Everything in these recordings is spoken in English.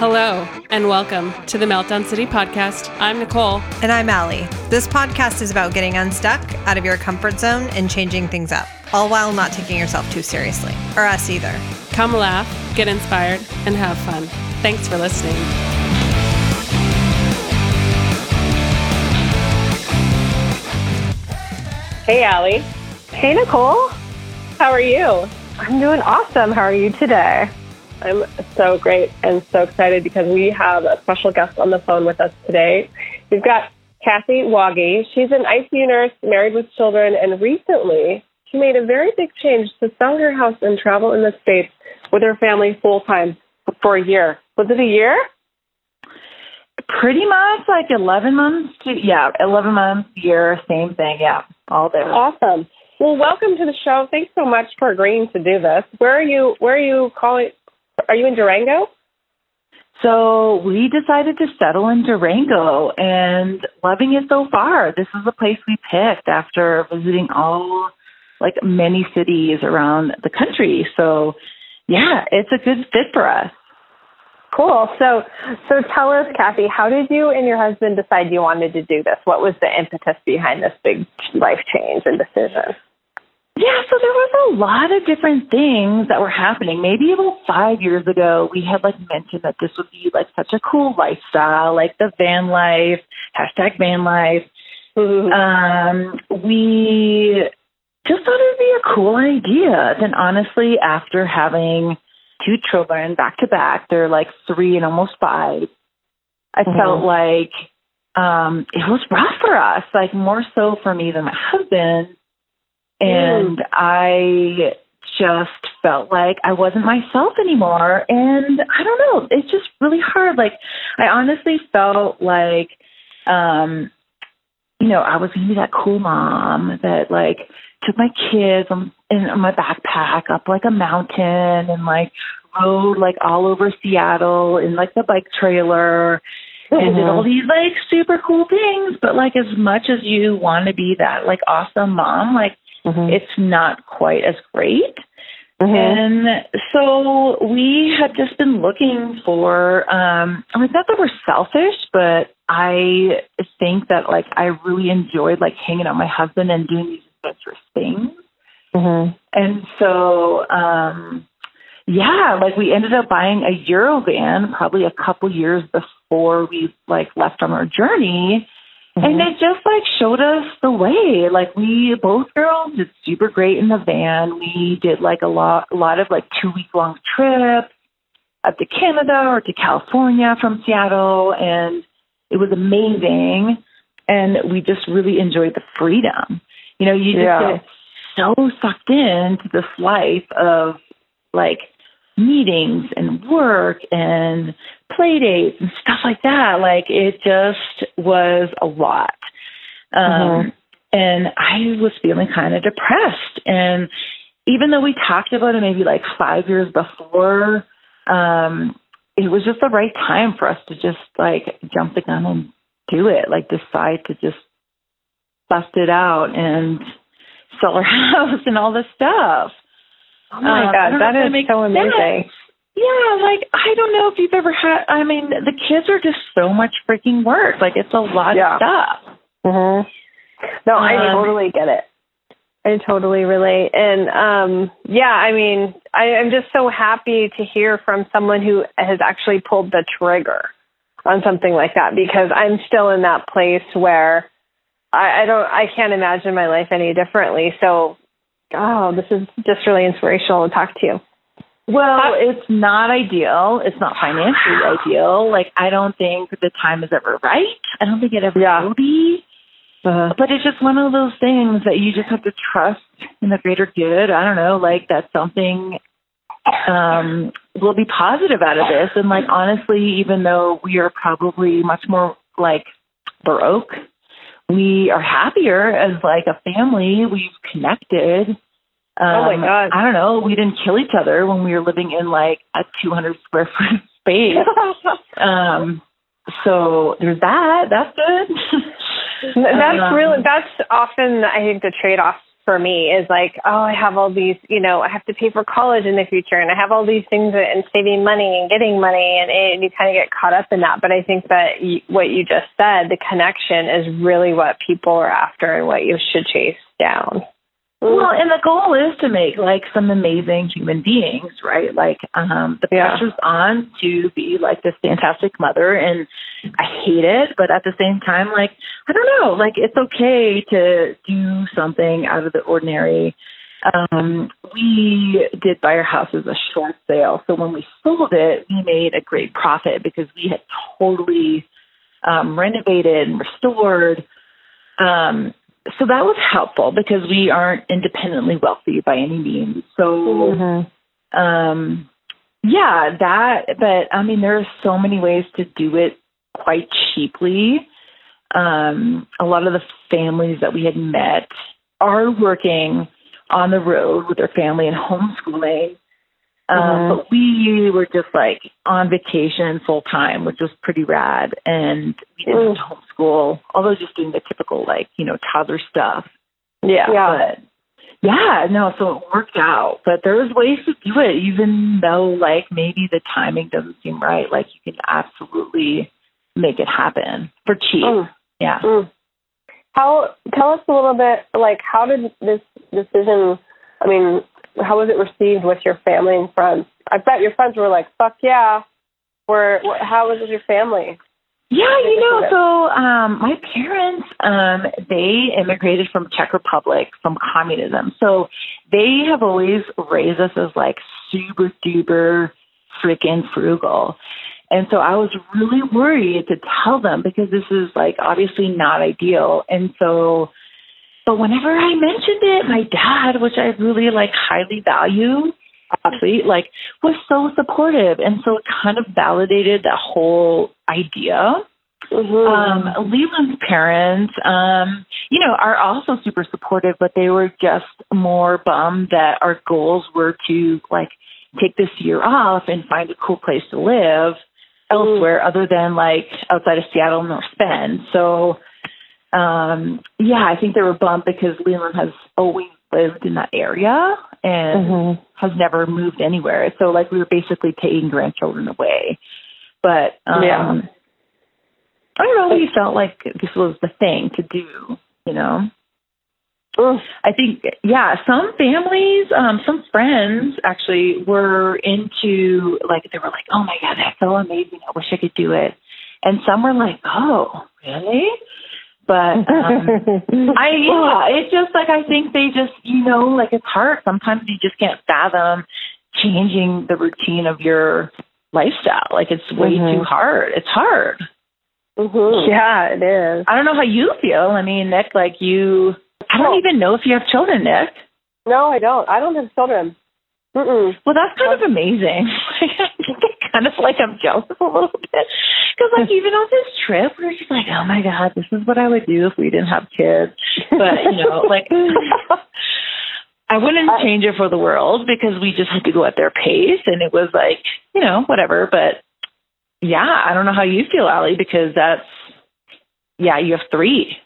Hello, and welcome to the Meltdown City podcast. I'm Nicole. And I'm Allie. This podcast is about getting unstuck, out of your comfort zone, and changing things up, all while not taking yourself too seriously, or us either. Come laugh, get inspired, and have fun. Thanks for listening. Hey, Allie. Hey, Nicole. How are you? I'm doing awesome. How are you today? I'm so great and so excited because we have a special guest on the phone with us today. We've got Kathy Waage. She's an ICU nurse, married with children, and recently she made a very big change to sell her house and travel in the States with her family full time for a year. Was it a year? Pretty much like 11 months to, yeah, 11 months, year, same thing. Yeah, all there. Awesome. Well, welcome to the show. Thanks so much for agreeing to do this. Where are you, where are you calling? Are you in Durango? So we decided to settle in Durango and loving it so far. This is the place we picked after visiting all like many cities around the country. So yeah, it's a good fit for us. Cool. So, so tell us, Kathy, how did you and your husband decide you wanted to do this? What was the impetus behind this big life change and decision? Yeah, so there was a lot of different things that were happening. Maybe about five years ago, we had like mentioned that this would be like such a cool lifestyle, like the van life, hashtag van life. Um, we just thought it would be a cool idea. Then honestly, after having two children back to back, they're like three and almost five, I Mm-hmm. felt like um it was rough for us, like more so for me than my husband. And I just felt like I wasn't myself anymore. And I don't know, it's just really hard. Like I honestly felt like um you know, I was gonna be that cool mom that like took my kids on, in on my backpack up like a mountain and like rode like all over Seattle in like the bike trailer and did all these like super cool things. But like as much as you want to be that like awesome mom, like it's not quite as great. And so we had just been looking for um I mean not that we're selfish, but I think that like I really enjoyed like hanging out with my husband and doing these adventurous things. And so um yeah, like we ended up buying a Eurovan probably a couple years before we like left on our journey. And it just like showed us the way. Like we both girls did super great in the van. We did like a lot a lot of like two week long trips up to Canada or to California from Seattle and it was amazing and we just really enjoyed the freedom. You know, you just Yeah. get so sucked into this life of like meetings and work and play dates and stuff like that. Like it just was a lot. Um, And I was feeling kind of depressed. And even though we talked about it maybe like five years before, um, it was just the right time for us to just like jump the gun and do it, like decide to just bust it out and sell our house and all this stuff. Oh my Um, God, that is so amazing. sense. Yeah, like I don't know if you've ever had. I mean, the kids are just so much freaking work. Like it's a lot Yeah. of stuff. hmm No, I Um, totally get it. I totally relate. And um yeah, I mean, I, I'm just so happy to hear from someone who has actually pulled the trigger on something like that because I'm still in that place where I, I don't I can't imagine my life any differently. So oh, this is just really inspirational to talk to you. Well, it's not ideal. It's not financially ideal. Like I don't think the time is ever right. I don't think it ever Yeah. will be. Uh, But it's just one of those things that you just have to trust in the greater good. I don't know, like that something um will be positive out of this. And like honestly, even though we are probably much more like baroque, we are happier as like a family. We've connected. Um, Oh, my God. I don't know. We didn't kill each other when we were living in like a 200 square foot space. um, so there's that. That's good. That's Um, really that's often I think the trade off for me is like, oh, I have all these, you know, I have to pay for college in the future and I have all these things and saving money and getting money and, and you kind of get caught up in that. But I think that you, what you just said, the connection is really what people are after and what you should chase down. Well, and the goal is to make like some amazing human beings, right? Like um the Yeah. pressure's on to be like this fantastic mother and I hate it, but at the same time like I don't know, like it's okay to do something out of the ordinary. Um we did buy our house as a short sale. So when we sold it, we made a great profit because we had totally um renovated and restored um so that was helpful because we aren't independently wealthy by any means. So, um, yeah, that, but I mean, there are so many ways to do it quite cheaply. Um, a lot of the families that we had met are working on the road with their family and homeschooling. Um, But we were just like on vacation full time, which was pretty rad. And we didn't have to homeschool, although just doing the typical like, you know, toddler stuff. Yeah. But yeah, no, so it worked out. But there's ways to do it, even though like maybe the timing doesn't seem right. Like you can absolutely make it happen for cheap. Mm. Yeah. Mm. How tell us a little bit like how did this decision I mean, how was it received with your family and friends? I bet your friends were like, "Fuck yeah." Where how was it with your family? Yeah, you know, so um my parents um they immigrated from Czech Republic from communism. So they have always raised us as like super duper freaking frugal. And so I was really worried to tell them because this is like obviously not ideal. And so but whenever I mentioned it, my dad, which I really like highly value, obviously, like was so supportive and so it kind of validated that whole idea. Mm-hmm. Um, Leland's parents, um, you know, are also super supportive, but they were just more bummed that our goals were to like take this year off and find a cool place to live elsewhere other than like outside of Seattle, North Bend. So, um, yeah, I think they were bummed because Leland has always lived in that area and has never moved anywhere. So like we were basically taking grandchildren away. But um Yeah. I don't know, we felt like this was the thing to do, you know. I think yeah, some families, um, some friends actually were into like they were like, Oh my god, that's so amazing, I wish I could do it. And some were like, Oh, really? But um I yeah, it's just like I think they just you know like it's hard. Sometimes you just can't fathom changing the routine of your lifestyle. Like it's way Mhm. too hard. It's hard. Mhm. Yeah, it is. I don't know how you feel. I mean, Nic, like you. I don't even know if you have children, Nic. No, I don't. I don't have children. Mm-mm. Well, that's kind of amazing. kind of like I'm jealous a little bit because, like, even on this trip, we were just like, "Oh my god, this is what I would do if we didn't have kids." But you know, like, I wouldn't change it for the world because we just had to go at their pace, and it was like, you know, whatever. But yeah, I don't know how you feel, Allie, because that's yeah, you have three.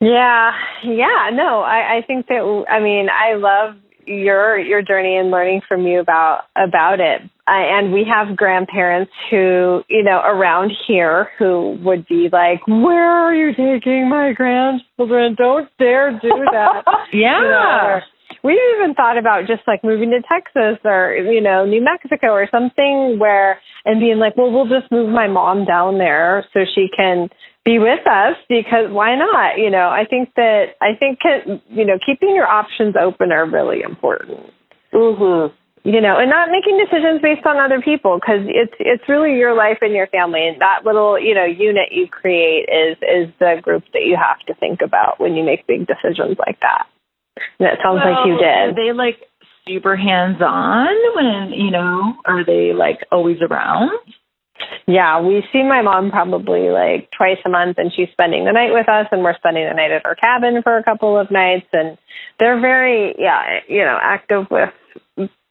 Yeah, yeah, no, I, I think that I mean I love your your journey and learning from you about about it. I, and we have grandparents who you know around here who would be like, "Where are you taking my grandchildren? Don't dare do that." Yeah. You know, we've even thought about just like moving to Texas or you know New Mexico or something where and being like, well, we'll just move my mom down there so she can be with us because why not? You know, I think that I think you know keeping your options open are really important. Mhm. You know, and not making decisions based on other people because it's it's really your life and your family, and that little you know unit you create is is the group that you have to think about when you make big decisions like that. And it sounds like you Well, Are did. they like super hands on when, you know, are they like always around? Yeah, we see my mom probably like twice a month, and she's spending the night with us, and we're spending the night at her cabin for a couple of nights, and they're very, yeah, you know, active with,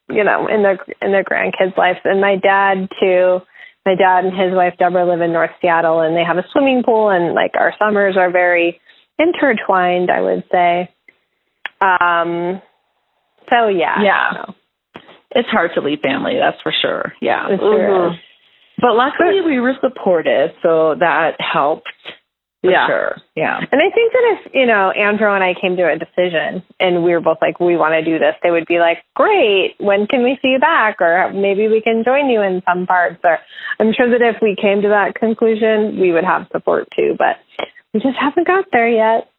you know, in their in their grandkids' lives. And my dad too. My dad and his wife Deborah live in North Seattle, and they have a swimming pool, and like our summers are very intertwined, I would say. Um, so yeah, Yeah. It's hard to leave family, that's for sure. Yeah. true. Mhm. But luckily we were supported, so that helped Yeah. sure. Yeah. And I think that if, you know, Andrew and I came to a decision and we were both like, we want to do this, they would be like, great, when can we see you back? Or maybe we can join you in some parts. Or I'm sure that if we came to that conclusion, we would have support too. But we just haven't got there yet.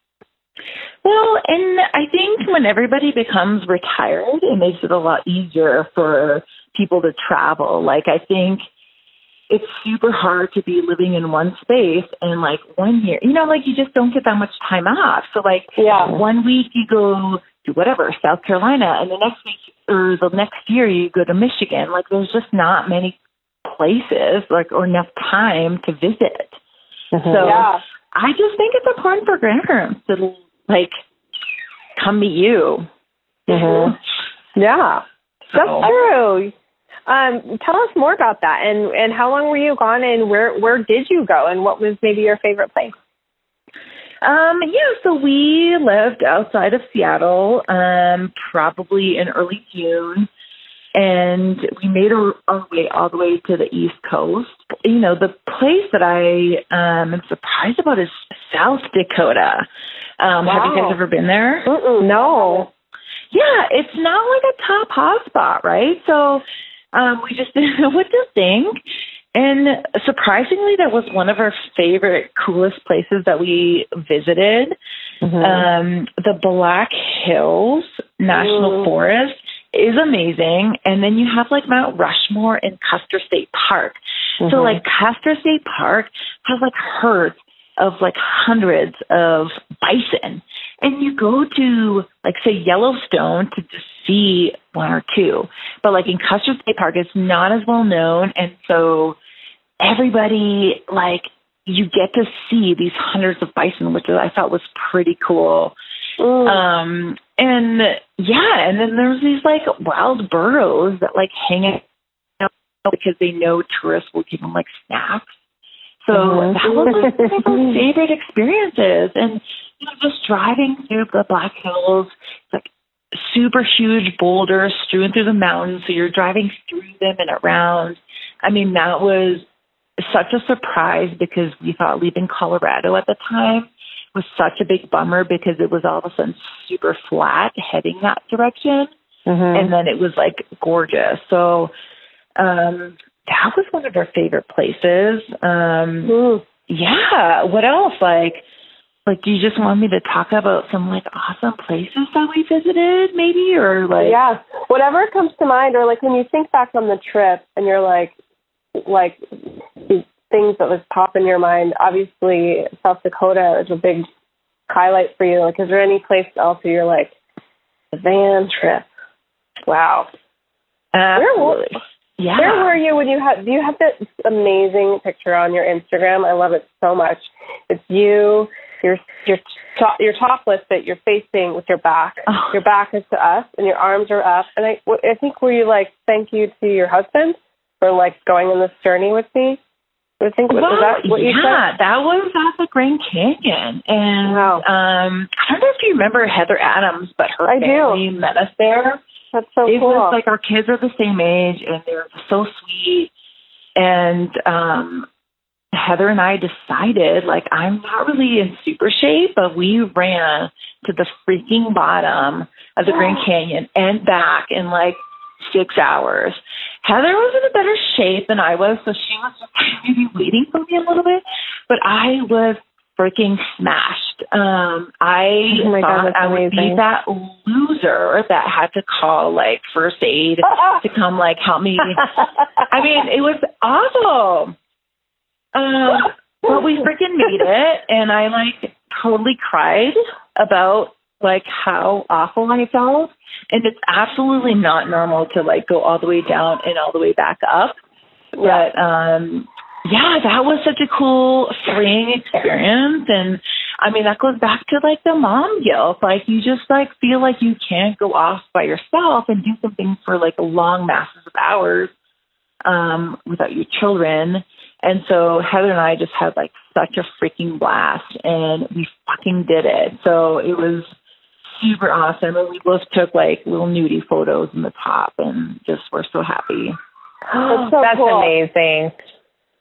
Well, and I think when everybody becomes retired, it makes it a lot easier for people to travel. Like, I think it's super hard to be living in one space and like one year, you know, like you just don't get that much time off. So, like, Yeah. one week you go to whatever, South Carolina, and the next week or the next year you go to Michigan. Like, there's just not many places, like, or enough time to visit. Mm-hmm. So, Yeah. I just think it's important for grandparents to like come meet you. Mm-hmm. Yeah, So- that's true. Um, tell us more about that and, and how long were you gone and where, where did you go and what was maybe your favorite place? Um, yeah, so we lived outside of Seattle, um, probably in early June, and we made our, our way all the way to the East Coast. You know, the place that I um, am surprised about is South Dakota. Um, Have you guys ever been there? No. Yeah, it's not like a top hotspot, right? So um, we just didn't know what to think. And surprisingly, that was one of our favorite, coolest places that we visited. Um, the Black Hills National Ooh. Forest is amazing. And then you have like Mount Rushmore and Custer State Park. So like Custer State Park has like herds of like hundreds of bison. And you go to like say Yellowstone to just see one or two. But like in Custer State Park it's not as well known and so everybody like you get to see these hundreds of bison, which I thought was pretty cool. Mm. Um, and yeah, and then there's these like wild burros that like hang out because they know tourists will give them like snacks. So Mhm. that was like, one of my favorite experiences. And you know, just driving through the Black Hills, it's like super huge boulders strewn through the mountains. So you're driving through them and around. I mean, that was such a surprise because we thought leaving Colorado at the time was such a big bummer because it was all of a sudden super flat heading that direction and then it was like gorgeous. So um that was one of our favorite places. Um yeah, what else like like do you just want me to talk about some like awesome places that we visited maybe or like yeah. Whatever comes to mind, or like when you think back on the trip and you're like, like these things that was pop in your mind. Obviously, South Dakota is a big highlight for you. Like, is there any place else where you're like, the van trip? Wow. absolutely. Yeah. Where were you when you had? Do you have this amazing picture on your Instagram? I love it so much. It's you. You're you're to- you're topless, but you're facing with your back. Oh. Your back is to us, and your arms are up. And I I think were you like thank you to your husband for like going on this journey with me? I think was, Well, was that what you yeah, said? that was at the Grand Canyon, and Wow. um, I don't know if you remember Heather Adams, but her I do. family met us there. That's so it cool. was like our kids are the same age, and they're so sweet. And um, Heather and I decided, like, I'm not really in super shape, but we ran to the freaking bottom of the Grand Canyon and back in like six hours. Heather was in a better shape than I was, so she was just maybe waiting for me a little bit. But I was freaking smashed. Um, I Oh my God, thought I would be that loser that had to call like first aid to come like help me. I mean, it was awful. Um, but we freaking made it, and I like totally cried about like how awful I felt. And it's absolutely not normal to like go all the way down and all the way back up. But um yeah, that was such a cool, freeing experience. And I mean, that goes back to like the mom guilt. Like you just like feel like you can't go off by yourself and do something for like long masses of hours um, without your children. And so Heather and I just had like such a freaking blast and we fucking did it. So it was super awesome. And we both took like little nudie photos in the top and just were so happy. That's so That's cool. amazing.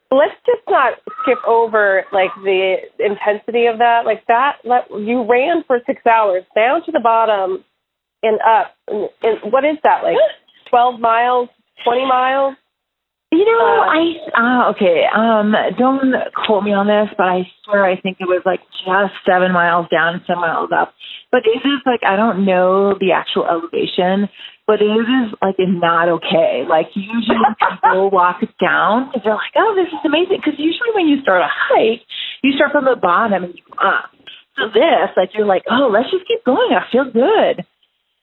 Let's just not skip over like the intensity of that. Like that, let you ran for six hours down to the bottom and up. And, and what is that? Like twelve miles, twenty miles? You know, Uh, I uh, okay. Um, don't quote me on this, but I swear I think it was like just seven miles down seven miles up. But it is like I don't know the actual elevation, but it is like it's not okay. Like usually people walk down because they're like, oh, this is amazing. Because usually when you start a hike, you start from the bottom and you go up. So this, like, you're like, oh, let's just keep going. I feel good.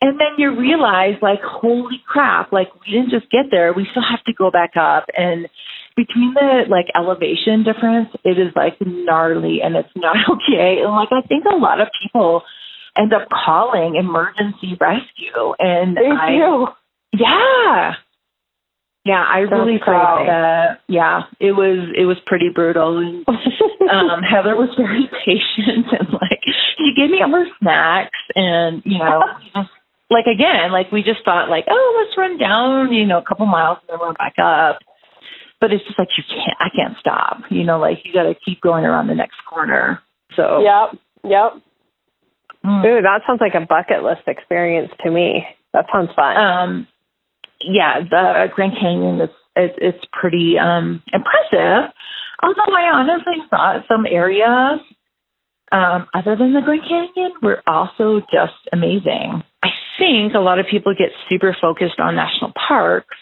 And then you realize, like, holy crap, like, we didn't just get there. We still have to go back up. And between the, like, elevation difference, it is, like, gnarly and it's not okay. And, like, I think a lot of people end up calling emergency rescue. And They I, do. yeah. Yeah, I really That's thought that, yeah, it was, it was pretty brutal. And um Heather was very patient and like she gave me all her snacks and you know we just like again like we just thought like oh let's run down you know a couple miles and then run back up but it's just like you can't I can't stop you know like you got to keep going around the next corner so Yep. Yep. mm. Ooh, that sounds like a bucket list experience to me. That sounds fun. um yeah the Grand Canyon is it, it's pretty um impressive although I honestly thought some areas um, other than the Grand Canyon were also just amazing. Think a lot of people get super focused on national parks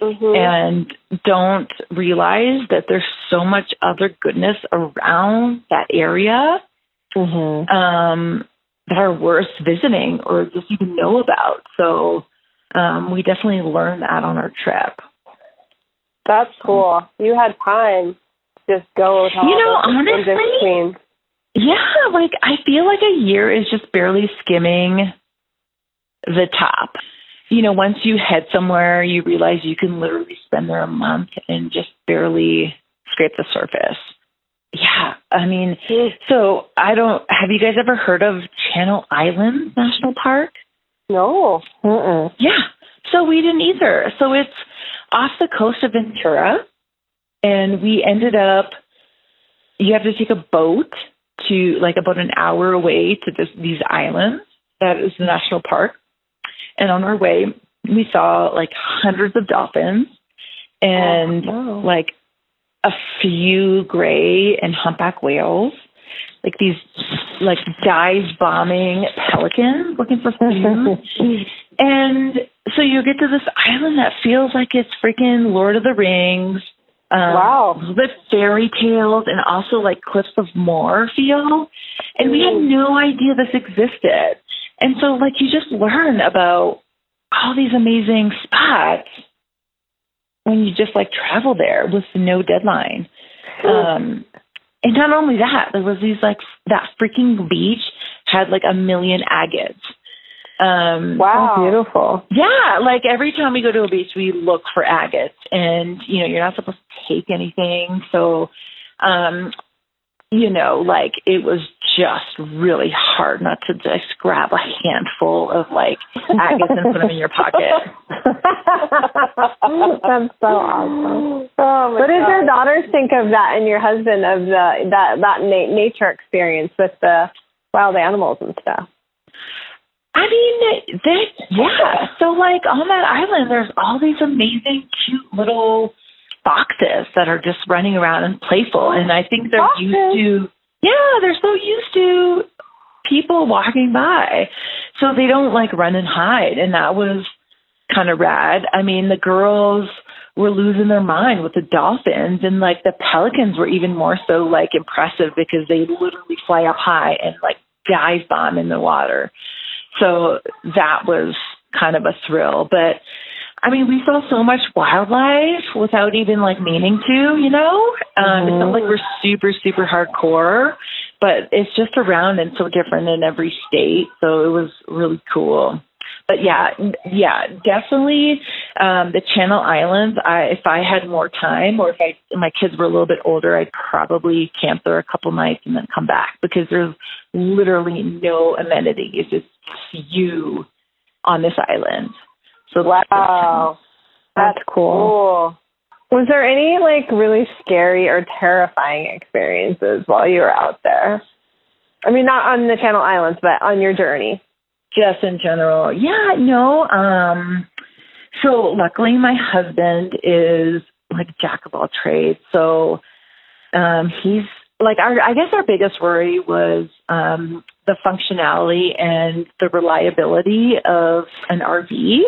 Mhm. and don't realize that there's so much other goodness around that area mm-hmm. um, that are worth visiting or just even know about. So um, we definitely learned that on our trip. That's cool. You had time to just go with all You know, honestly. Yeah, like I feel like a year is just barely skimming the top. You know, once you head somewhere, you realize you can literally spend there a month and just barely scrape the surface. Yeah, I mean, hmm. so I don't. Have you guys ever heard of Channel Islands National Park? No. Mm-mm. Yeah. So we didn't either. So it's off the coast of Ventura, and we ended up. You have to take a boat to like about an hour away to this, these islands. That is the national park. And on our way, we saw like hundreds of dolphins and Oh, wow. like a few gray and humpback whales, like these like dive bombing pelicans looking for food. and so you get to this island that feels like it's freaking Lord of the Rings. Um, Wow. The fairy tales and also like Cliffs of Moher feel. And we had no idea this existed. And so like you just learn about all these amazing spots when you just like travel there with no deadline. Um, and not only that, there was these like that freaking beach had like a million agates. Um, Wow. Beautiful. yeah, like every time we go to a beach, we look for agates, and you know you're not supposed to take anything. So, um, you know, like it was just really hard not to just grab a handful of like agates and put them in your pocket. That's so awesome. Oh my What did God. your daughters think of that and your husband of the that that na- nature experience with the wild animals and stuff? I mean, they, yeah. So, like on that island, there's all these amazing, cute little foxes that are just running around and playful, and I think they're Foxes? used to. Yeah, they're so used to people walking by, so they don't like run and hide, and that was kind of rad. I mean, the girls were losing their mind with the dolphins, and like the pelicans were even more so like impressive because they literally fly up high and like dive bomb in the water. So that was kind of a thrill. But I mean, we saw so much wildlife without even like meaning to, you know? Um, It's not like we're super, super hardcore, but it's just around and so different in every state. So it was really cool. but yeah, yeah, definitely um, the Channel Islands. I if I had more time, or if I my kids were a little bit older, I'd probably camp there a couple nights and then come back because there's literally no amenities. It's just you on this island. So wow, that's cool. cool. Was there any like really scary or terrifying experiences while you were out there? I mean, not on the Channel Islands, but on your journey. Just in general. Yeah, no. Um, so luckily my husband is like jack of all trades. So um, he's like our I guess our biggest worry was um, the functionality and the reliability of an RV.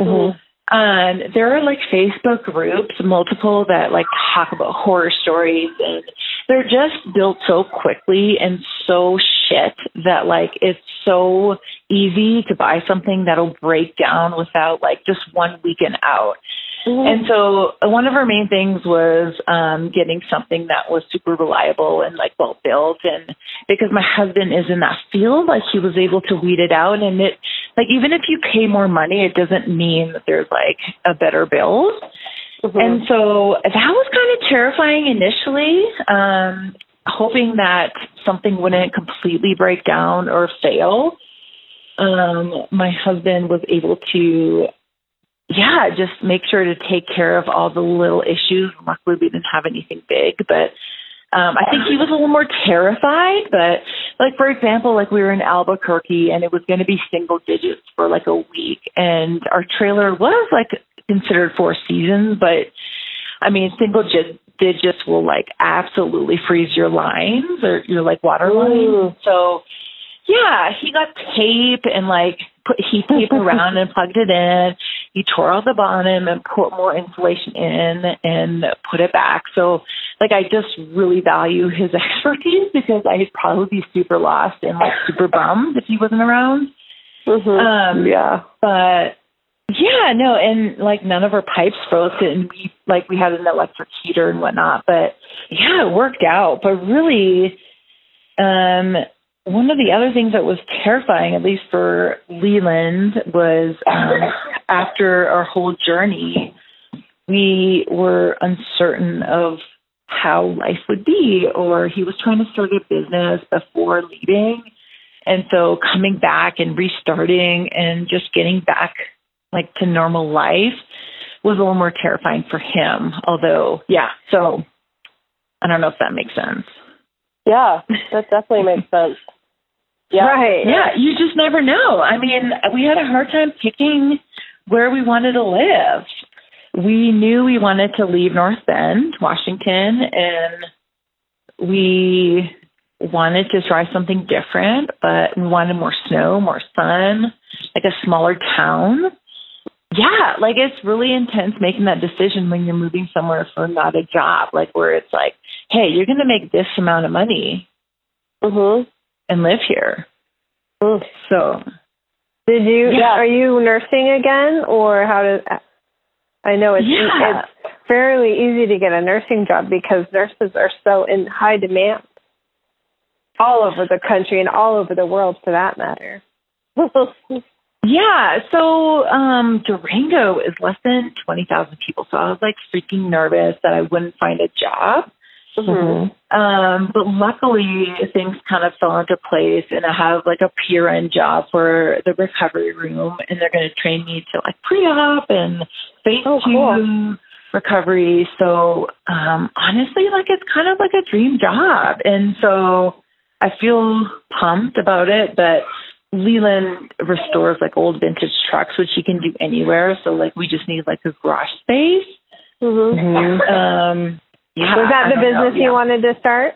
Mm-hmm. Um, there are like Facebook groups, multiple that like talk about horror stories and they're just built so quickly and so shit that like it's so easy to buy something that'll break down without like just one weekend out. Mm-hmm. And so uh, one of our main things was um getting something that was super reliable and like well built and because my husband is in that field, like he was able to weed it out and it like even if you pay more money, it doesn't mean that there's like a better build. Mm-hmm. And so that was kind of terrifying initially, um, hoping that something wouldn't completely break down or fail. Um, my husband was able to, yeah, just make sure to take care of all the little issues. Luckily, we didn't have anything big, but um, I think he was a little more terrified, but like for example, like we were in Albuquerque and it was going to be single digits for like a week, and our trailer was like considered four seasons, but I mean, single digits will like absolutely freeze your lines or your like water lines. So yeah, he got tape and like put heat tape around and plugged it in. He tore out the bottom and put more insulation in and put it back. So like I just really value his expertise because I'd probably be super lost and like super bummed if he wasn't around. Mm-hmm. Um, yeah, but yeah, no, and like none of our pipes froze, and we like we had an electric heater and whatnot. But yeah, it worked out. But really, um, one of the other things that was terrifying, at least for Leland, was um, after our whole journey, we were uncertain of how life would be, or he was trying to start a business before leaving. And so coming back and restarting and just getting back like to normal life was a little more terrifying for him. Although, yeah, so I don't know if that makes sense. Yeah, that definitely makes sense. Yeah. Right. Yeah, you just never know. I mean, we had a hard time picking where we wanted to live we knew we wanted to leave North Bend, Washington, and we wanted to try something different, but we wanted more snow, more sun, like a smaller town. Yeah, like it's really intense making that decision when you're moving somewhere for not a job, like where it's like, hey, you're going to make this amount of money mm-hmm. And live here. Mm. So, did you? Yeah. Are you nursing again, or how does I know it's yeah. it's fairly easy to get a nursing job because nurses are so in high demand all over the country and all over the world for that matter. yeah, so um Durango is less than 20,000 people, so I was like freaking nervous that I wouldn't find a job. Mm-hmm. Um, but luckily, things kind of fell into place, and I have like a PRN job for the recovery room, and they're going to train me to like pre-op and phase oh, two cool. recovery. So um, honestly, like it's kind of like a dream job, and so I feel pumped about it. But Leland restores like old vintage trucks, which he can do anywhere. So like we just need like a garage space. Mm-hmm. Um, yeah, was that the business yeah. you wanted to start?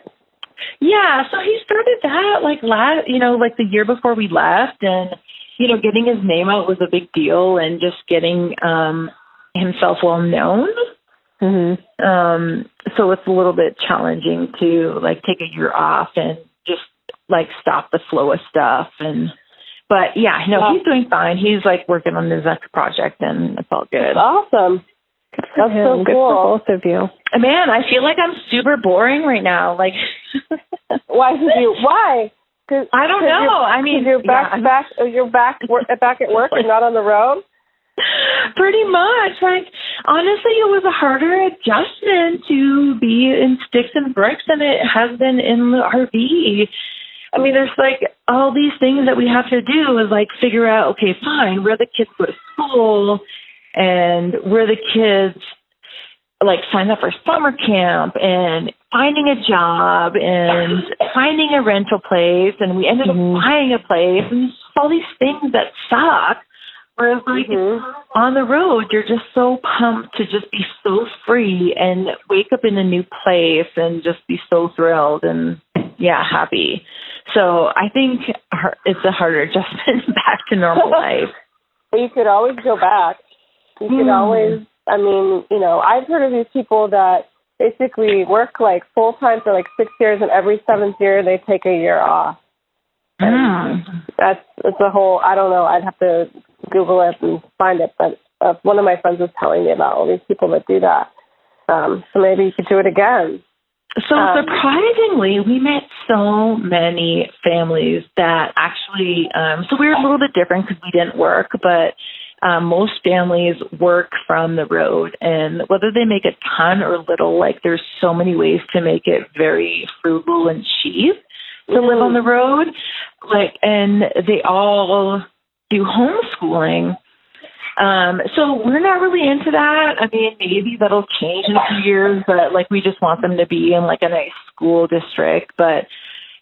Yeah, so he started that like last, you know, like the year before we left, and you know, getting his name out was a big deal, and just getting um himself well known. Mm-hmm. Um, so it's a little bit challenging to like take a year off and just like stop the flow of stuff and but yeah, no, wow. he's doing fine. He's like working on his next project and it's all good. Awesome. Good That's him. so Good cool. for both of you. Man, I feel like I'm super boring right now. Like, why did you? Why? I don't know. I mean, you're back, yeah. back, uh, you're back, work, uh, back at work and not on the road. Pretty much. Like honestly, it was a harder adjustment to be in sticks and bricks than it has been in the RV. I mean, there's like all these things that we have to do is like figure out, okay, fine, where the kids go to school and where the kids like sign up for summer camp and finding a job and finding a rental place and we ended up mm-hmm. buying a place and all these things that suck. Whereas like mm-hmm. on the road you're just so pumped to just be so free and wake up in a new place and just be so thrilled and yeah, happy. So I think it's a harder adjustment back to normal life. But you could always go back. You could Hmm. always, I mean, you know, I've heard of these people that basically work like full time for like six years, and every seventh year they take a year off. Mm. That's it's a whole. I don't know. I'd have to Google it and find it. But uh, one of my friends was telling me about all these people that do that. Um, so maybe you could do it again. So Um, surprisingly, we met so many families that actually. Um, so we were a little bit different because we didn't work, but um, most families work from the road, and whether they make a ton or little, like there's so many ways to make it very frugal and cheap to live on the road. Like, and they all do homeschooling. Um, so we're not really into that. I mean, maybe that'll change in a few years, but like we just want them to be in like a nice school district. But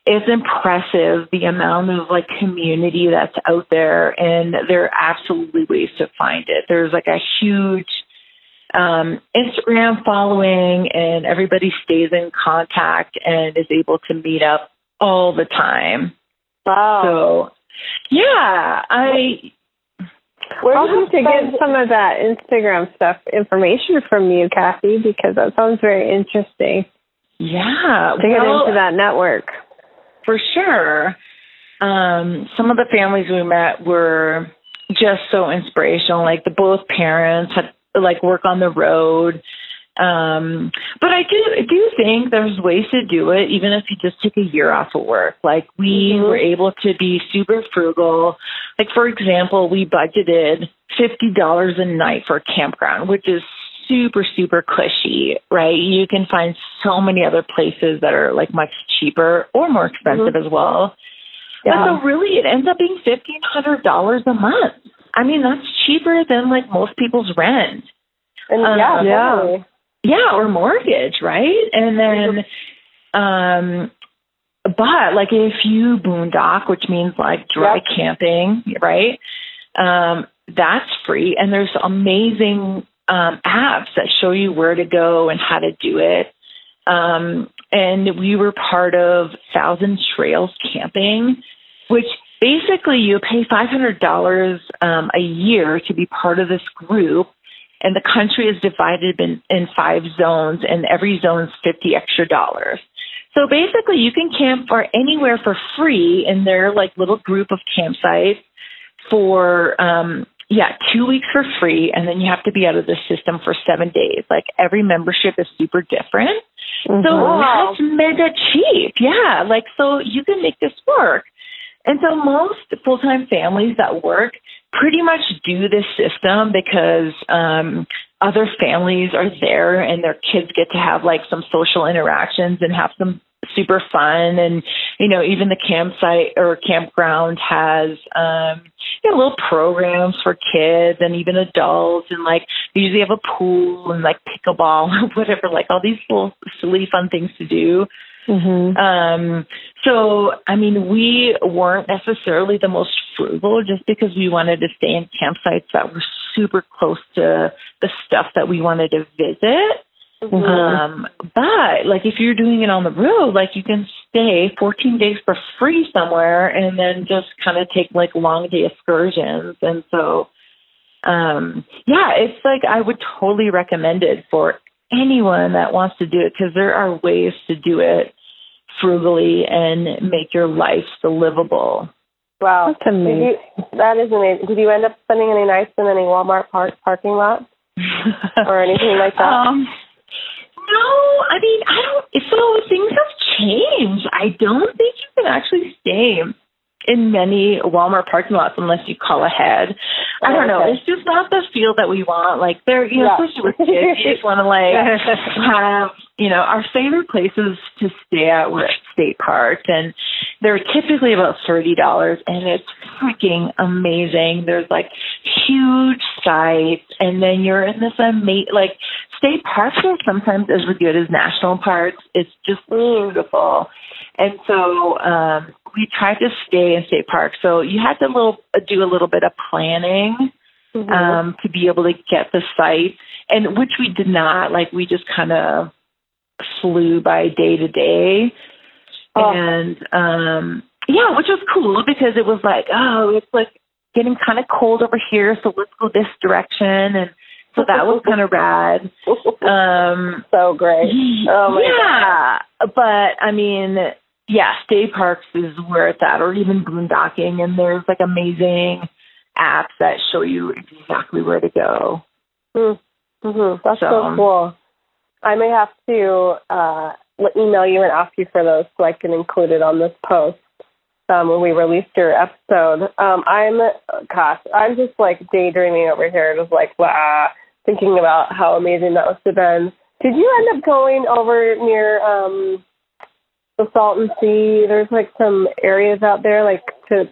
it's impressive the amount of like community that's out there, and there are absolutely ways to find it. There's like a huge um, Instagram following, and everybody stays in contact and is able to meet up all the time. Wow. So, yeah, I Where do you to get some of that Instagram stuff information from you, Kathy, because that sounds very interesting yeah to get well, into that network. For sure. Um, some of the families we met were just so inspirational. Like the both parents had like work on the road. Um, but I do I do think there's ways to do it, even if you just take a year off of work. Like we Mhm. were able to be super frugal. Like for example, we budgeted fifty dollars a night for a campground, which is super super cushy, right? You can find so many other places that are like much cheaper or more expensive as well. Yeah. And so really it ends up being fifteen hundred dollars a month. I mean that's cheaper than like most people's rent. And Uh, yeah, yeah. Yeah, or mortgage, right? And then um but like if you boondock, which means like dry Yep. camping, right? Um that's free and there's amazing um apps that show you where to go and how to do it. Um and we were part of Thousand Trails Camping, which basically you pay $500 um, a year to be part of this group and the country is divided in, in five zones, and every zone is 50 extra dollars. So basically, you can camp for anywhere for free in their like little group of campsites for um, yeah two weeks for free, and then you have to be out of the system for seven days. Like every membership is super different. So Wow. that's mega cheap. Yeah, like so you can make this work. And so most full-time families that work pretty much do this system because um other families are there and their kids get to have like some social interactions and have some super fun and you know even the campsite or campground has um you know, little programs for kids and even adults and like they usually have a pool and like pickleball or whatever like all these little silly fun things to do Mm-hmm. um, so, I mean, we weren't necessarily the most frugal just because we wanted to stay in campsites that were super close to the stuff that we wanted to visit. Mhm. Um, but like if you're doing it on the road, like you can stay 14 days for free somewhere and then just kind of take like long day excursions. And so, um, yeah, it's like I would totally recommend it for anyone that wants to do it because there are ways to do it frugally and make your life still livable. Wow. That's Did amazing. you, that is amazing. Did you end up spending any nights in any Walmart park parking lot or anything like that? Um, no, I mean, I don't. So things have changed. I don't think you can actually stay in many Walmart parking lots unless you call ahead. I don't know. Okay. It's just not the feel that we want. Like they're you know, Yeah. especially with kids, you just want to like have you know our favorite places to stay at were at state parks, and they're typically about thirty dollars, and it's freaking amazing. There's like huge sites, and then you're in this amazing like state parks are sometimes as good as national parks. It's just Mm. beautiful. And so um, we tried to stay in state parks. So you had to little do a little bit of planning Mhm. um, to be able to get the site, and which we did not. Like we just kind of flew by day to day, Oh. and um, yeah, which was cool because it was like, oh, it's like getting kind of cold over here, so let's go this direction, and so that was kind of rad. Um, so great. Oh my yeah, but I mean, yeah, day parks is where it's at, or even boondocking, and there's like amazing apps that show you exactly where to go. hmm That's so, So- cool. I may have to uh, email you and ask you for those so I can include it on this post um, when we released your episode. Um, I'm, gosh, I'm just like daydreaming over here, just like, wow, thinking about how amazing that must have been. Did you end up going over near um, the Salton Sea? There's like some areas out there, like to,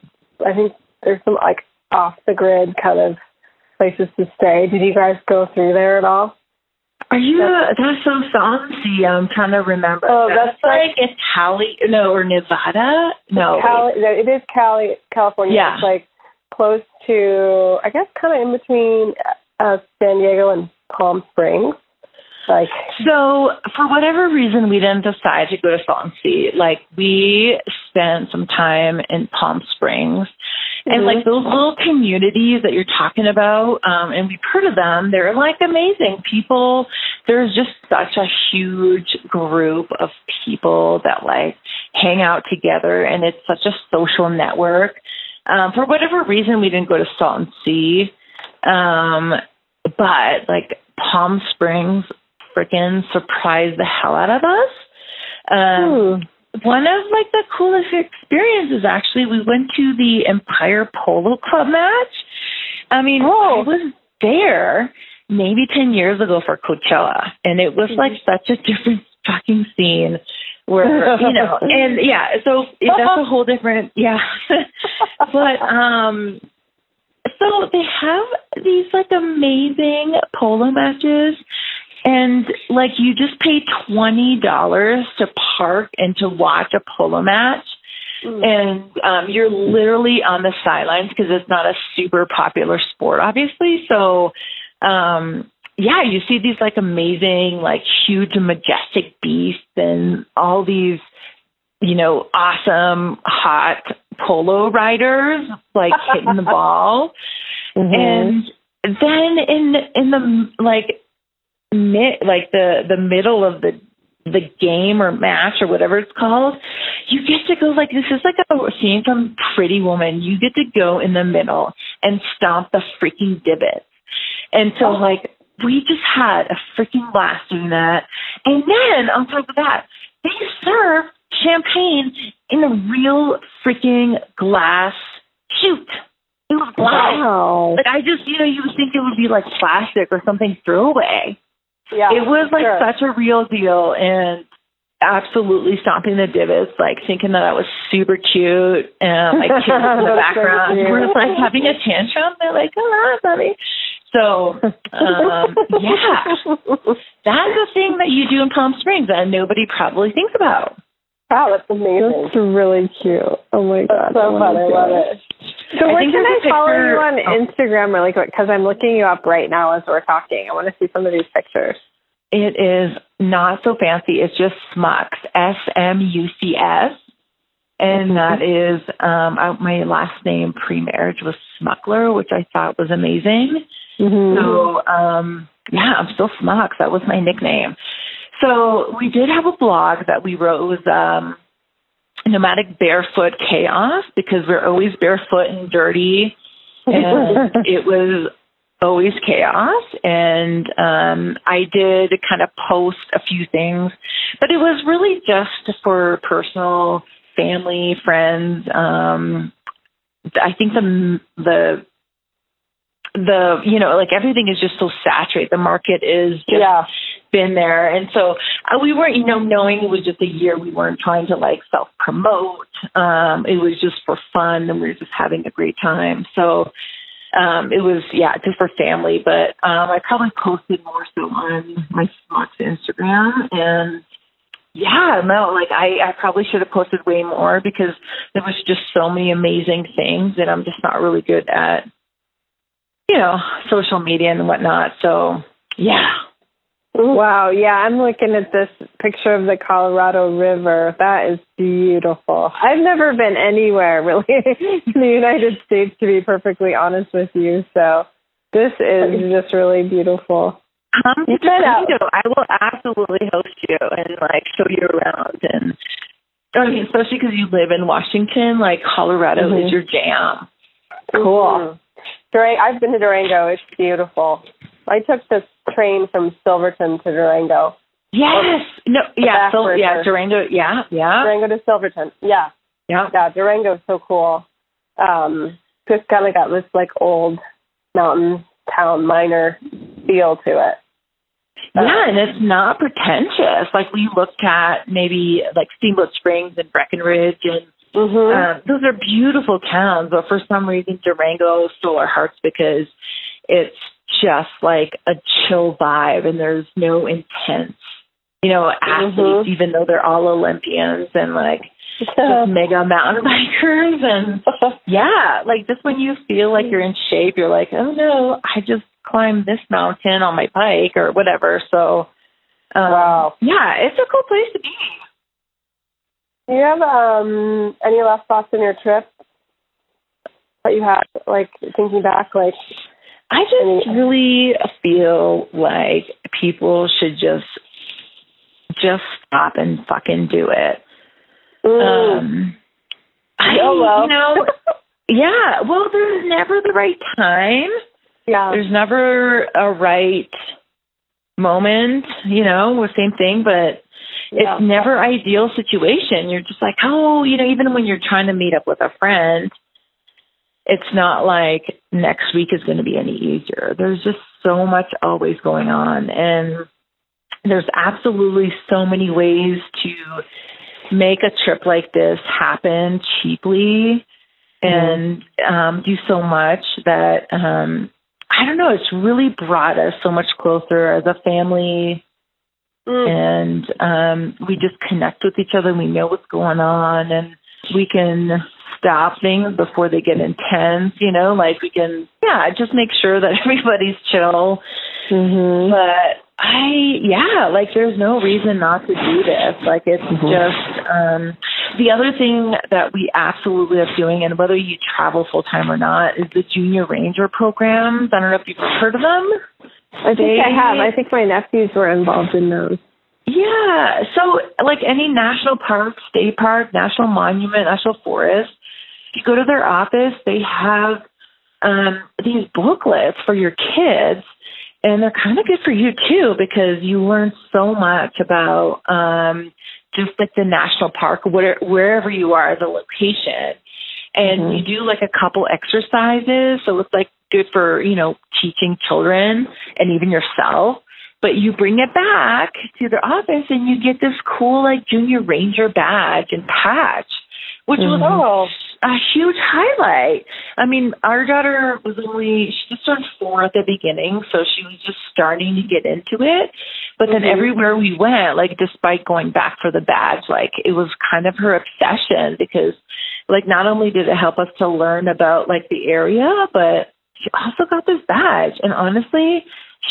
I think there's some like off the grid kind of places to stay. Did you guys go through there at all? Are you? That's so fancy. I'm trying to remember. Oh, that's that's like in Cali, no, or Nevada. No, Cali, it is Cali, California. Yeah. It's like close to, I guess, kind of in between uh, San Diego and Palm Springs. Like, So for whatever reason, we didn't decide to go to Salton Sea. Like we spent some time in Palm Springs, and like those little communities that you're talking about, um, and we've heard of them. They're like amazing people. There's just such a huge group of people that like hang out together, and it's such a social network. Um, for whatever reason, we didn't go to Salton Sea, um, but like Palm Springs freaking surprised the hell out of us. Um, One of like the coolest experiences actually, we went to the Empire Polo Club match. I mean, Oh. I was there maybe ten years ago for Coachella, and it was like such a different fucking scene. Where you know, and yeah, so that's a whole different yeah. but um, so they have these like amazing polo matches and like you just pay twenty dollars to park and to watch a polo match. And um you're literally on the sidelines because it's not a super popular sport obviously. So um yeah you see these like amazing like huge majestic beasts and all these you know awesome hot polo riders like hitting the ball. And then in in the like mid like the the middle of the the game or match or whatever it's called, you get to go like this is like a scene from Pretty Woman. You get to go in the middle and stomp the freaking divots. And so oh. like we just had a freaking blast doing that. And then on top of that, they serve champagne in a real freaking glass chute. It was glass. wow. Like I just, you know, you would think it would be like plastic or something throwaway. Yeah. it was like sure. such a real deal and absolutely stomping the divots, like thinking that I was super cute and like kids in the so background were like having a tantrum. They're like, come on, buddy. So um yeah. That's the thing that you do in Palm Springs that nobody probably thinks about. Wow, that's amazing. That's really cute. Oh my god. That's so fun. I love it. So I where think can there's I a follow picture- you on oh. Instagram really quick? Because I'm looking you up right now as we're talking. I want to see some of these pictures. It is not so fancy. It's just Smucks, S M U C S. And that is um I, my last name pre-marriage was Smuckler, which I thought was amazing. Mm-hmm. So um yeah, I'm still Smucks. That was my nickname. So we did have a blog that we wrote. It was um nomadic barefoot chaos because we're always barefoot and dirty and it was always chaos and um I did kind of post a few things but it was really just for personal family, friends. Um, I think the the the you know like everything is just so saturated. The market is just Yeah. Been there, and so uh, we weren't you know knowing it was just a year. We weren't trying to like self promote. Um, it was just for fun, and we were just having a great time. So um, it was yeah just for family. But um, I probably posted more so on my Smart Instagram and. Yeah, no, like I, I probably should have posted way more because there was just so many amazing things and I'm just not really good at you know, social media and whatnot. So yeah. Wow, yeah, I'm looking at this picture of the Colorado River. That is beautiful. I've never been anywhere really in the United States to be perfectly honest with you. So this is just really beautiful. Come to Toledo. I will absolutely host you and like show you around and I mean, especially because you live in Washington, like Colorado Mhm. is your jam. Cool. Durang- I've been to Durango. It's beautiful. I took the train from Silverton to Durango. Yes. No. Yeah. Backwards yeah. Durango. Yeah. Yeah. Durango to Silverton. Yeah. Yeah. Yeah, Durango's so cool. Um, just kind of got this like old mountain town miner feel to it. Yeah, and it's not pretentious. Like we looked at maybe like Steamboat Springs and Breckenridge and Mm-hmm. Um, those are beautiful towns, but for some reason Durango stole our hearts because it's just like a chill vibe and there's no intense, you know, athletes, Mhm. even though they're all Olympians and like just mega mountain bikers and yeah, like just when you feel like you're in shape, you're like, oh no, I just climbed this mountain on my bike or whatever. So, um, Wow. yeah, it's a cool place to be. Do you have um any last thoughts on your trip that you had, like thinking back, like I just really feel like people should just just stop and fucking do it. mm, Um I YOLO. you know yeah, well there's never the right time. yeah, There's never a right moment, you know, the same thing, but yeah. it's never ideal situation. You're just like, oh, you know, even when you're trying to meet up with a friend, it's not like next week is going to be any easier. There's just so much always going on, and there's absolutely so many ways to make a trip like this happen cheaply and um, do so much that um, I don't know. It's really brought us so much closer as a family Mm, and um, we just connect with each other. and We know what's going on, and we can stop things before they get intense. You know, like we can, yeah, just make sure that everybody's chill. Mm-hmm. But I, yeah, like there's no reason not to do this. Like it's just um, the other thing that we absolutely are doing, and whether you travel full time or not, is the Junior Ranger programs. I don't know if you've heard of them. I think I have. I think my nephews were involved in those. Yeah. So, like any national park, state park, national monument, national forest, if you go to their office, they have um, these booklets for your kids, and they're kind of good for you too because you learn so much about um, just like the national park, where, wherever you are, the location. And you do like a couple exercises, so it's like good for you know teaching children and even yourself but you bring it back to the office and you get this cool like junior ranger badge and patch which was Oh, a huge highlight. I mean our daughter was only she just turned four at the beginning so she was just starting to get into it. But then Mhm. everywhere we went like despite going back for the badge like it was kind of her obsession because like not only did it help us to learn about like the area but she also got this badge. And honestly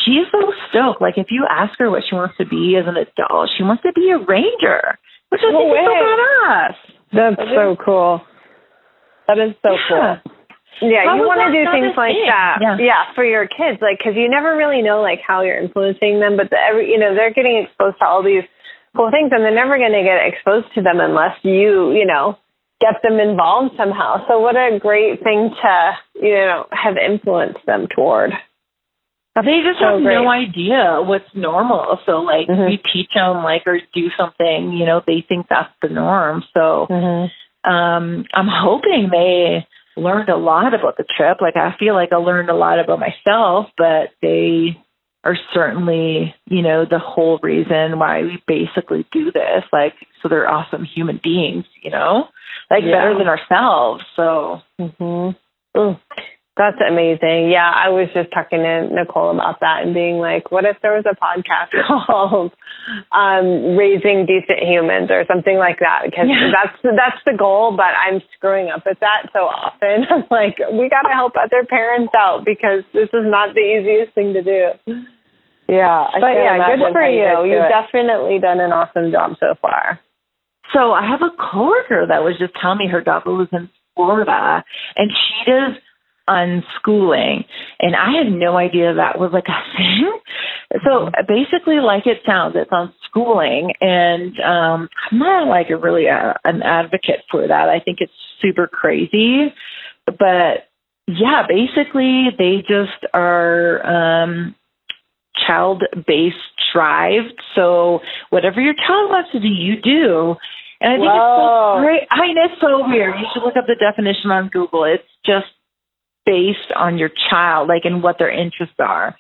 she is so stoked like if you ask her what she wants to be as an adult she wants to be a ranger which i No think is so way. badass That's That so cool. that is so Yeah. cool. Yeah, How you want to do things like thing? that. Yeah. for your kids, like because you never really know like how you're influencing them, but the, every you know they're getting exposed to all these cool things, and they're never going to get exposed to them unless you you know get them involved somehow. So what a great thing to you know have influenced them toward. They just So have great. no idea what's normal. So like Mhm. we teach them like or do something, you know, they think that's the norm. So Mm-hmm. um I'm hoping they learned a lot about the trip. Like I feel like I learned a lot about myself, but they are certainly, you know, the whole reason why we basically do this. Like so they're awesome human beings, you know? Like Yeah. better than ourselves. So hmm Mm. That's amazing. Yeah, I was just talking to Nicole about that and being like, what if there was a podcast called um, "Raising Decent Humans" or something like that? Because Yeah. that's that's the goal, but I'm screwing up at that so often. I'm like, we got to help other parents out because this is not the easiest thing to do. Yeah, I But yeah, good for you. You've it. definitely done an awesome job so far. So I have a coworker that was just telling me her daughter was in Florida and she does unschooling and I had no idea that was like a thing. So basically like it sounds, it's unschooling and um I'm not like a really uh, an advocate for that. I think it's super crazy. But yeah, basically they just are um child based drive. So whatever your child wants to do, you do. And I think it's so great. I mean, it's so weird. You should look up the definition on Google. It's just based on your child, like, and what their interests are.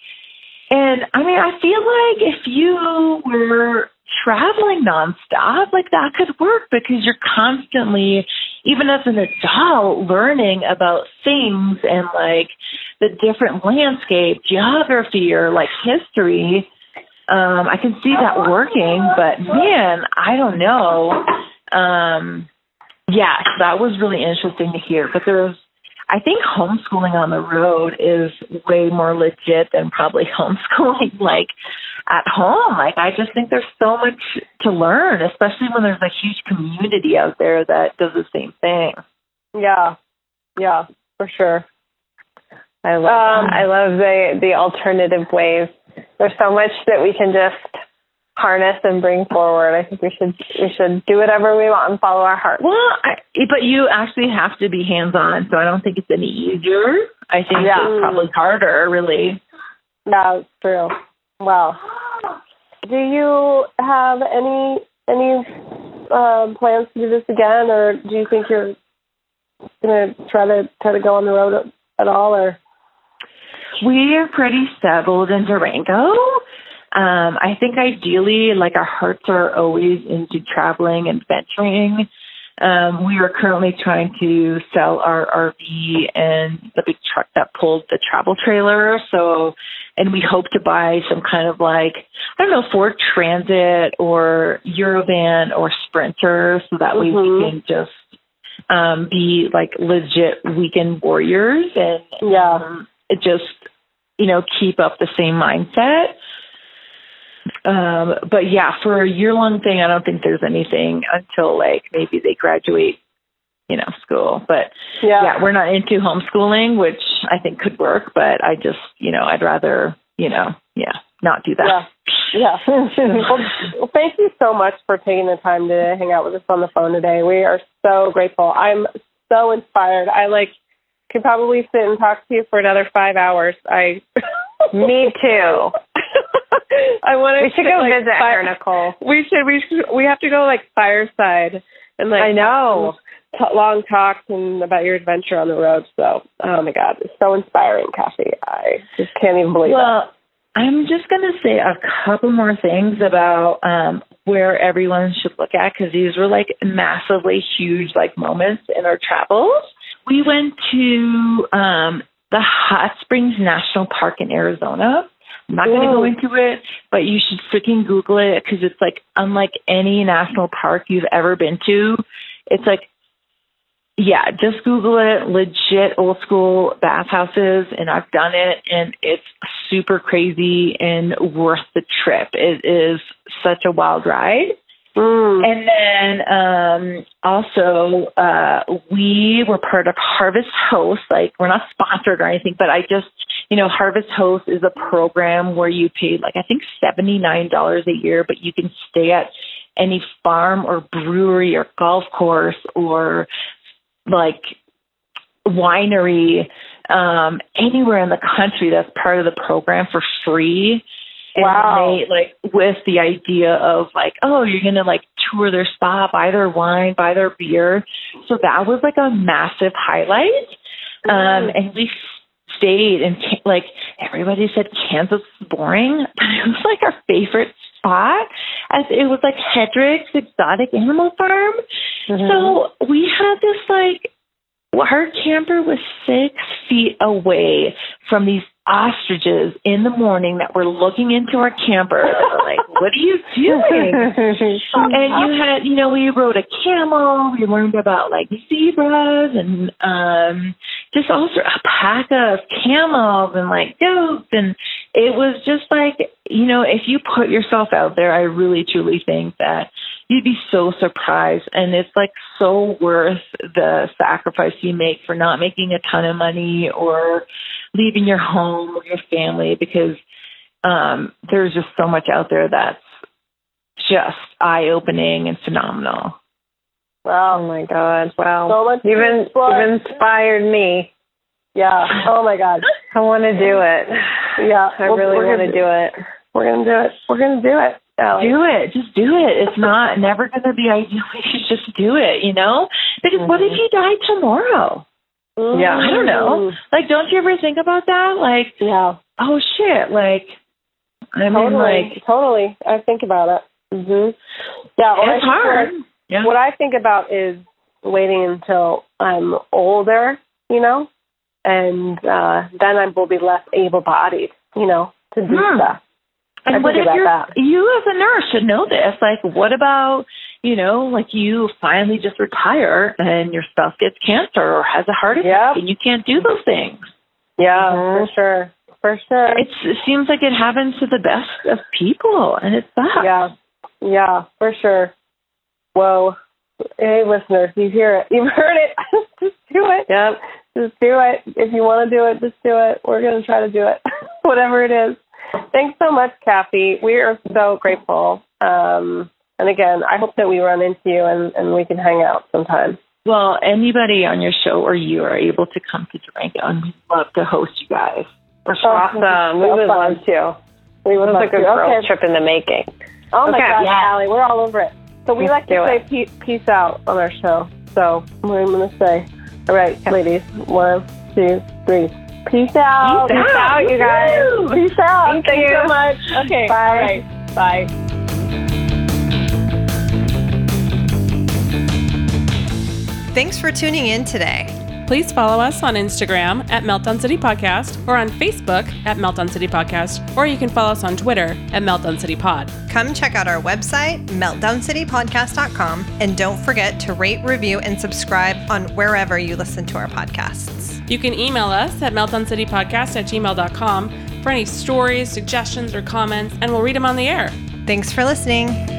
And I mean, I feel like if you were traveling nonstop, like that could work because you're constantly, even as an adult, learning about things and like the different landscape, geography, or like history. Um, I can see that working, but man, I don't know. Um, yeah, that was really interesting to hear. But there's, I think homeschooling on the road is way more legit than probably homeschooling like at home. Like I just think there's so much to learn, especially when there's a huge community out there that does the same thing. Yeah, yeah, for sure. I love Um, that. I love the the alternative ways. There's so much that we can just harness and bring forward. I think we should we should do whatever we want and follow our heart. Well, I, but you actually have to be hands on, so I don't think it's any easier. I think Yeah. it's probably harder, really. That's true. Well, Do you have any any um, plans to do this again, or do you think you're gonna try to try to go on the road at all, or? We are pretty settled in Durango. Um, I think ideally, like our hearts are always into traveling and venturing. Um, we are currently trying to sell our RV and the big truck that pulled the travel trailer. So, and we hope to buy some kind of like, I don't know, Ford Transit or Eurovan or Sprinter so that way Mhm. we can just um, be like legit weekend warriors and Yeah. um, just you know keep up the same mindset um but yeah for a year long thing i don't think there's anything until like maybe they graduate you know school but Yeah. yeah we're not into homeschooling which i think could work but i just you know i'd rather you know yeah not do that Yeah. Yeah. well, thank you so much for taking the time to hang out with us on the phone today. We are so grateful. I'm so inspired. I like could probably sit and talk to you for another five hours. I Me too. I want to. We should go visit her, Nicole. We should. We should. We have to go like fireside and like I know. t- long talks and about your adventure on the road. So, oh my God, it's so inspiring, Kathy. I just can't even believe it. Well, I'm just going to say a couple more things about um, where everyone should look at because these were like massively huge like moments in our travels. We went to um, the Hot Springs National Park in Arizona. I'm not going to go into it, but you should freaking Google it because it's like unlike any national park you've ever been to. It's like yeah, just Google it. Legit old school bathhouses, and I've done it, and it's super crazy and worth the trip. It is such a wild ride. Mm. And then um, also, uh, we were part of Harvest Host. Like, we're not sponsored or anything, but I just, you know, Harvest Host is a program where you pay, like, I think $79 a year, but you can stay at any farm or brewery or golf course or like winery um, anywhere in the country that's part of the program for free. And Wow. they like with the idea of like, oh, you're gonna like tour their spa, buy their wine, buy their beer. So that was like a massive highlight. Um, and we stayed and like everybody said Kansas is boring, but it was like our favorite spot as it was like Hedrick's Exotic Animal Farm. So we had this like our camper was six feet away from these ostriches in the morning that were looking into our camper. Like, what are you doing? and you had, you know, we rode a camel. We learned about like zebras and um just also a pack of camels and like goats. And it was just like, you know, if you put yourself out there, I really truly think that you'd be so surprised. And it's like so worth the sacrifice you make for not making a ton of money or leaving your home or your family because um, there's just so much out there that's just eye opening and phenomenal. Wow. Oh my God! Wow, So much you've, to in, you've inspired me. Yeah. Oh my God. I want to do it. Yeah. I Well, really want to do it. We're gonna do it. We're gonna do it. Ali. Do it. Just do it. It's not never going to be ideal. You should just do it, you know? Because what if you die tomorrow? Yeah. I don't know. Like, don't you ever think about that? Like, Yeah. oh shit, like, I mean, Totally. like, totally. I think about it. hmm Yeah. well, I it's hard. what- Yeah. What I think about is waiting until I'm older, you know, and uh, then I will be less able-bodied, you know, to do Hmm. stuff. I And what if about you're, that. you as a nurse should know this? Like, what about, you know, like you finally just retire and your spouse gets cancer or has a heart attack Yep. and you can't do those things? Yeah, Mm-hmm. for sure. For sure. It's, it seems like it happens to the best of people and it's sucks. Yeah. Yeah, for sure. Whoa. Hey, listeners, you hear it. You've heard it. just do it. Yep. Just do it. If you want to do it, just do it. We're going to try to do it, whatever it is. Thanks so much, Kathy. We are so grateful. Um, and again, I hope that we run into you and, and we can hang out sometime. Well, anybody on your show or you are able to come to Durango and we'd love to host you guys. Awesome. We would fun. love to. We would It's love like a to. girl Okay. trip in the making. Oh my Okay. gosh, Yeah. Ali, we're all over it. So we Let's like to say it. pe- peace out on our show. So what I'm going to say. All right, ladies. One, two, three. Peace out. Peace out, you guys. Woo. Peace out. Thank Thanks you. so much. Okay. Bye. All right. Bye. Thanks for tuning in today. Please follow us on Instagram at Meltdown City Podcast or on Facebook at Meltdown City Podcast, or you can follow us on Twitter at Meltdown City Pod. Come check out our website, meltdowncitypodcast.com, and don't forget to rate, review, and subscribe on wherever you listen to our podcasts. You can email us at meltdowncitypodcast at gmail.com for any stories, suggestions, or comments, and we'll read them on the air. Thanks for listening.